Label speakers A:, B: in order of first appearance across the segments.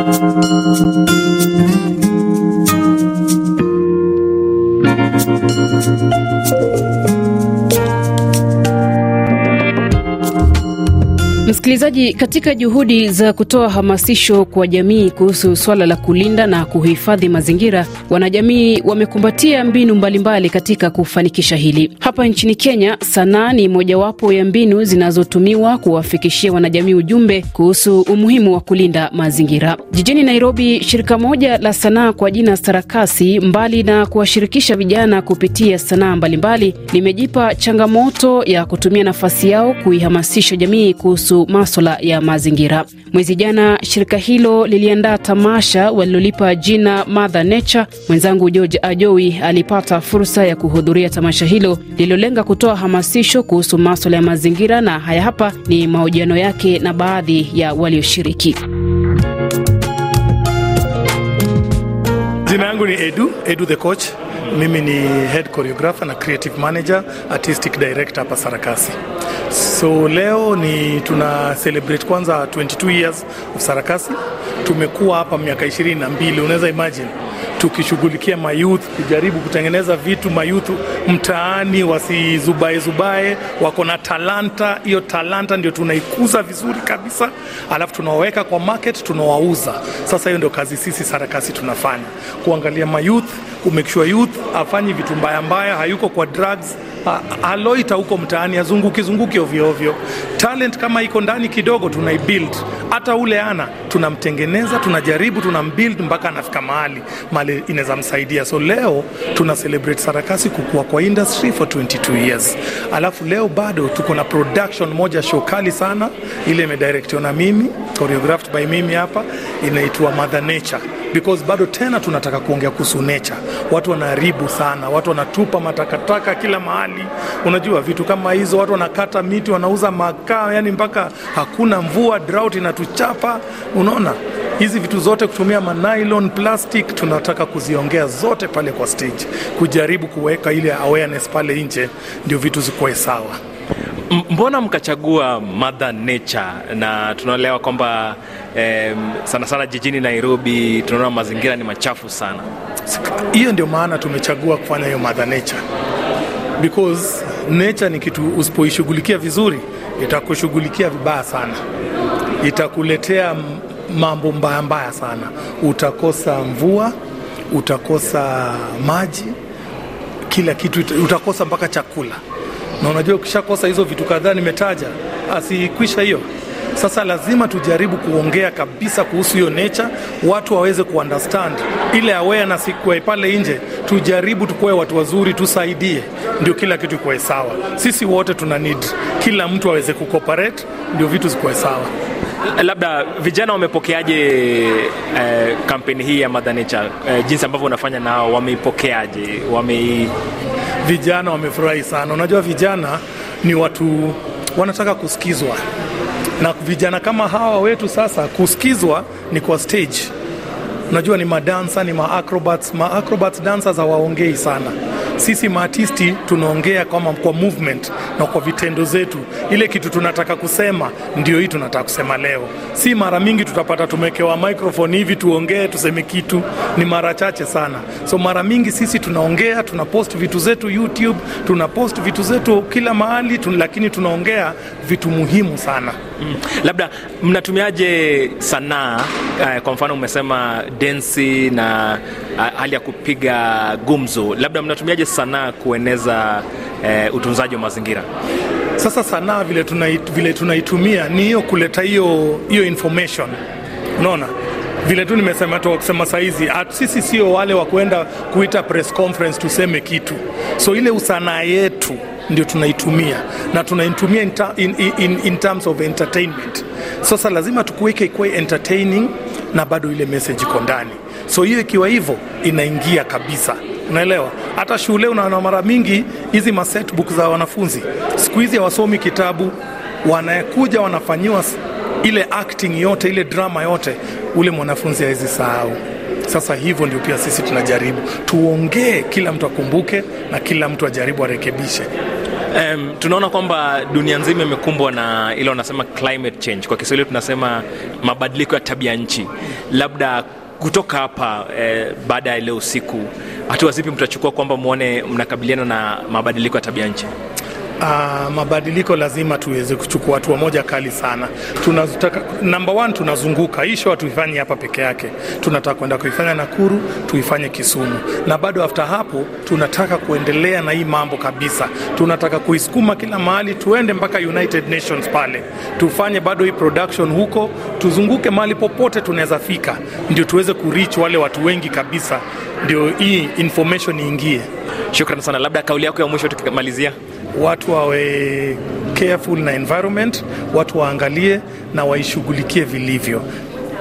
A: 嗯。Msikilizaji, katika juhudi za kutoa hamasisho kwa jamii kuhusu swala la kulinda na kuhifadhi mazingira, wanajamii wamekumbatia mbinu mbalimbali mbali katika kufanikisha hili. Hapa nchini Kenya, sanaa ni mojawapo ya mbinu zinazotumiwa kuwafikishia wanajamii ujumbe kuhusu umuhimu wa kulinda mazingira. Jijini Nairobi, shirika moja la sanaa kwa jina Sarakasi, mbali na kuwashirikisha vijana kupitia sanaa mbalimbali, limejipa changamoto ya kutumia nafasi yao kuihamasisha jamii kuhusu maswala ya mazingira. Mwezi jana shirika hilo liliandaa tamasha walilolipa jina Mother Nature. Mwenzangu George Ajowi alipata fursa ya kuhudhuria tamasha hilo lililolenga kutoa hamasisho kuhusu maswala ya mazingira, na haya hapa ni mahojiano yake na baadhi ya walioshiriki.
B: Jina yangu ni Edu, Edu the coach. Mimi ni head choreographer na creative manager, artistic director hapa Sarakasi. So leo ni tuna celebrate kwanza 22 years of Sarakasi. Tumekuwa hapa miaka 22, unaweza imagine tukishughulikia mayouth, kujaribu kutengeneza vitu mayouth mtaani wasizubae zubae, wako na talanta. Hiyo talanta ndio tunaikuza vizuri kabisa, alafu tunawaweka kwa market, tunawauza. Sasa hiyo ndio kazi sisi Sarakasi tunafanya, kuangalia mayouth, kumake sure youth afanyi vitu mbaya mbaya, hayuko kwa drugs aloita huko mtaani azunguki zunguki ovyo ovyo. Talent kama iko ndani kidogo, tunaibuild. Hata ule ana tunamtengeneza, tunajaribu, tunambuild mpaka anafika mahali mali inaweza msaidia. So leo tuna celebrate Sarakasi kukua kwa industry for 22 years, alafu leo bado tuko na production moja show kali sana, ile imedirectiwa na mimi, choreographed by mimi hapa, inaitwa Mother Nature because bado tena tunataka kuongea kuhusu nature. Watu wanaharibu sana, watu wanatupa matakataka kila mahali. Unajua vitu kama hizo, watu wanakata miti, wanauza makaa, yani mpaka hakuna mvua, drought inatuchapa. Unaona hizi vitu zote kutumia manylon, plastic, tunataka kuziongea zote pale kwa stage, kujaribu kuweka ile awareness pale nje, ndio vitu zikuwe sawa.
C: Mbona mkachagua Mother Nature? Na tunaelewa kwamba eh, sana sana jijini Nairobi tunaona mazingira ni machafu sana.
B: Hiyo ndio maana tumechagua kufanya hiyo Mother Nature, because nature ni kitu usipoishughulikia vizuri itakushughulikia vibaya sana, itakuletea mambo mbaya mbaya sana. Utakosa mvua, utakosa maji, kila kitu, utakosa mpaka chakula na unajua ukishakosa hizo vitu kadhaa nimetaja, asikwisha hiyo. Sasa lazima tujaribu kuongea kabisa kuhusu hiyo nature, watu waweze kuunderstand ile awareness ikuwe pale nje. Tujaribu tukuwe watu wazuri, tusaidie, ndio kila kitu ikuwe sawa. Sisi wote tuna need kila mtu aweze kucooperate, ndio vitu zikuwe sawa.
C: Labda vijana wamepokeaje eh, kampeni hii ya Mother Nature eh, jinsi ambavyo unafanya nao, wameipokeaje? wame
B: Vijana wamefurahi sana. Unajua, vijana ni watu wanataka kusikizwa, na vijana kama hawa wetu sasa, kusikizwa ni kwa stage. Unajua, ni madansa, ni maacrobats. Maacrobats dancers hawaongei sana. Sisi maartisti tunaongea kama kwa movement na kwa vitendo zetu. Ile kitu tunataka kusema ndio hii tunataka kusema leo. Si mara mingi tutapata tumekewa microphone hivi tuongee tuseme kitu, ni mara chache sana. So mara mingi sisi tunaongea, tunapost vitu zetu YouTube, tunapost vitu zetu kila mahali tun, lakini tunaongea vitu muhimu sana.
C: Mm. Labda mnatumiaje sanaa uh, kwa mfano umesema densi na uh, hali ya kupiga gumzo, labda mnatumiaje sanaa kueneza eh, utunzaji wa mazingira?
B: Sasa sanaa vile tunait, vile tunaitumia ni hiyo kuleta hiyo hiyo information, unaona? Vile tu nimesema kusema saizi, sisi sio wale wa kuenda kuita press conference tuseme kitu, so ile usanaa yetu ndio tunaitumia na tunaitumia in, in, in, in terms of entertainment. Sasa lazima tukuweke ikuwe entertaining na bado ile message iko ndani, so hiyo ikiwa hivyo inaingia kabisa unaelewa. Hata shule unaona mara mingi hizi masetbook za wanafunzi siku hizi hawasomi kitabu, wanakuja wanafanyiwa ile acting yote ile drama yote, ule mwanafunzi hawezi sahau. Sasa hivyo ndio pia sisi tunajaribu tuongee, kila mtu akumbuke na kila mtu ajaribu arekebishe.
C: Um, tunaona kwamba dunia nzima imekumbwa na ile wanasema climate change, kwa Kiswahili tunasema mabadiliko ya tabia nchi. labda kutoka hapa eh, baada ya leo usiku, hatua zipi mtachukua kwamba mwone mnakabiliana na mabadiliko ya tabia nchi?
B: Uh, mabadiliko lazima tuweze kuchukua hatua moja kali sana. Tunataka namba one, tunazunguka. Hii show tuifanye hapa peke yake, tunataka kwenda kuifanya Nakuru, tuifanye Kisumu, na bado after hapo tunataka kuendelea na hii mambo kabisa. Tunataka kuisukuma kila mahali, tuende mpaka United Nations pale, tufanye bado hii production huko, tuzunguke mahali popote tunaweza fika, ndio tuweze kureach wale watu wengi kabisa, ndio hii information iingie.
C: Shukrani sana, labda kauli yako ya mwisho tukimalizia
B: watu wawe careful na environment, watu waangalie na waishughulikie vilivyo.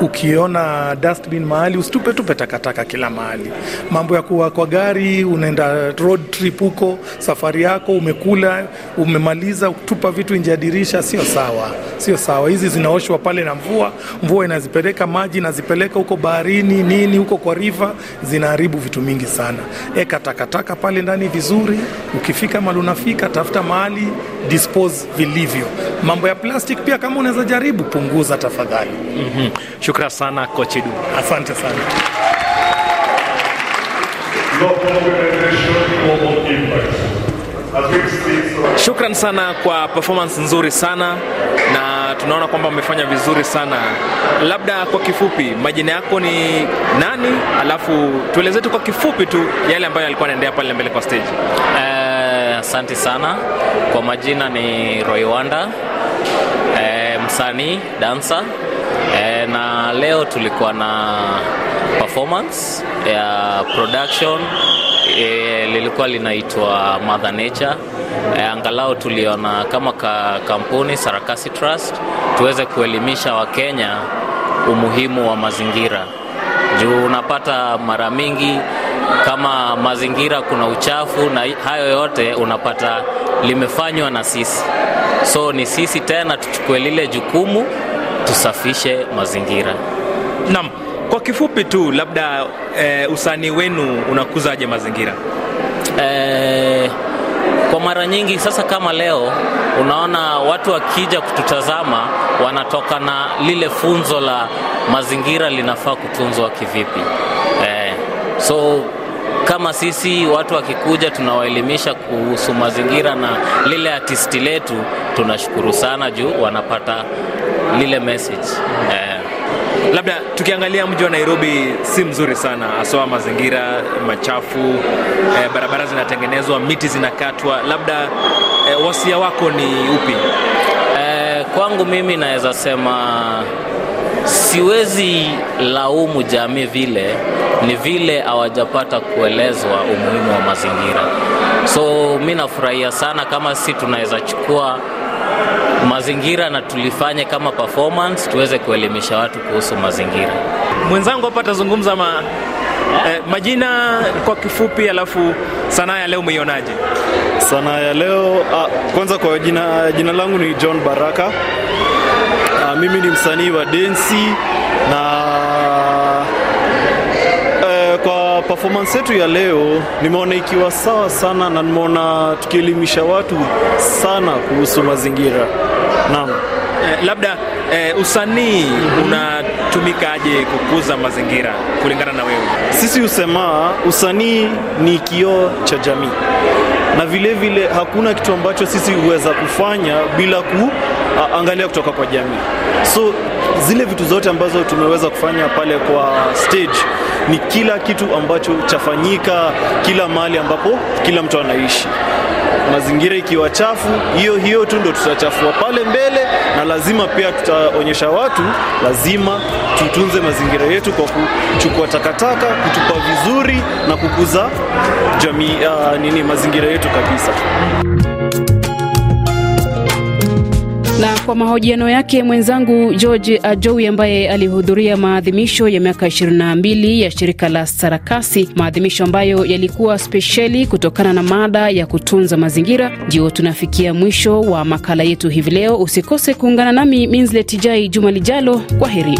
B: Ukiona dustbin mahali usitupe tupe takataka kila mahali. Mambo ya kuwa kwa gari, unaenda road trip huko, safari yako umekula, umemaliza, tupa vitu nje ya dirisha, sio sawa, sio sawa. Hizi zinaoshwa pale na mvua, mvua inazipeleka maji, inazipeleka huko baharini, nini huko kwa river, zinaharibu vitu mingi sana. Eka takataka pale ndani vizuri, ukifika mahali unafika, tafuta mahali dispose vilivyo. Mambo ya plastic pia, kama unaweza jaribu, punguza tafadhali.
C: mm-hmm. Shukran sana Coach Edu.
B: Asante sana.
C: Shukran sana kwa performance nzuri sana na tunaona kwamba mmefanya vizuri sana. Labda kwa kifupi, majina yako ni nani? Alafu tueleze tu kwa kifupi tu yale ambayo yalikuwa yanaendelea pale mbele kwa stage.
D: Asante uh, sana. Kwa majina ni Roy Wanda, uh, msanii dansa E, na leo tulikuwa na performance ya production. E, lilikuwa linaitwa Mother Nature. E, angalau tuliona kama ka kampuni Sarakasi Trust tuweze kuelimisha Wakenya umuhimu wa mazingira, juu unapata mara mingi kama mazingira kuna uchafu na hayo yote unapata limefanywa na sisi, so ni sisi tena tuchukue lile jukumu tusafishe mazingira.
C: Naam, kwa kifupi tu labda e, usanii wenu unakuzaje mazingira?
D: E, kwa mara nyingi sasa, kama leo unaona watu wakija kututazama wanatoka na lile funzo la mazingira linafaa kutunzwa kivipi. E, so kama sisi watu wakikuja tunawaelimisha kuhusu mazingira na lile artisti letu, tunashukuru sana juu wanapata lile message eh.
C: Labda tukiangalia mji wa Nairobi si mzuri sana, haswa mazingira machafu eh, barabara zinatengenezwa, miti zinakatwa. Labda eh, wasia wako ni upi?
D: Eh, kwangu mimi naweza sema siwezi laumu jamii vile, ni vile hawajapata kuelezwa umuhimu wa mazingira. So mi nafurahia sana kama si tunaweza chukua mazingira na tulifanye kama performance tuweze kuelimisha watu kuhusu mazingira.
C: Mwenzangu hapa atazungumza ma, eh, majina kwa kifupi, alafu sanaa ya leo umeionaje?
E: Sanaa ya leo ah, kwanza kwa jina, jina langu ni John Baraka. Mimi ni msanii wa densi na eh, kwa performance yetu ya leo nimeona ikiwa sawa sana na nimeona tukielimisha watu sana kuhusu mazingira. Naam.
C: Eh, labda eh, usanii unatumikaje kukuza mazingira kulingana na wewe?
E: Sisi husema usanii ni kioo cha jamii na vile vile hakuna kitu ambacho sisi huweza kufanya bila kuangalia kutoka kwa jamii. So zile vitu zote ambazo tumeweza kufanya pale kwa stage ni kila kitu ambacho chafanyika kila mahali ambapo kila mtu anaishi. Mazingira ikiwa chafu, hiyo hiyo tu ndo tutachafua pale mbele, na lazima pia tutaonyesha watu lazima tutunze mazingira yetu kwa kuchukua takataka, kutupa vizuri na kukuza jamii, uh, nini mazingira yetu kabisa.
A: Na kwa mahojiano yake mwenzangu George Ajowi ambaye alihudhuria maadhimisho ya miaka 22 ya shirika la Sarakasi, maadhimisho ambayo yalikuwa spesheli kutokana na mada ya kutunza mazingira. Ndio tunafikia mwisho wa makala yetu hivi leo. Usikose kuungana nami Minslet Jai juma lijalo. Kwa heri.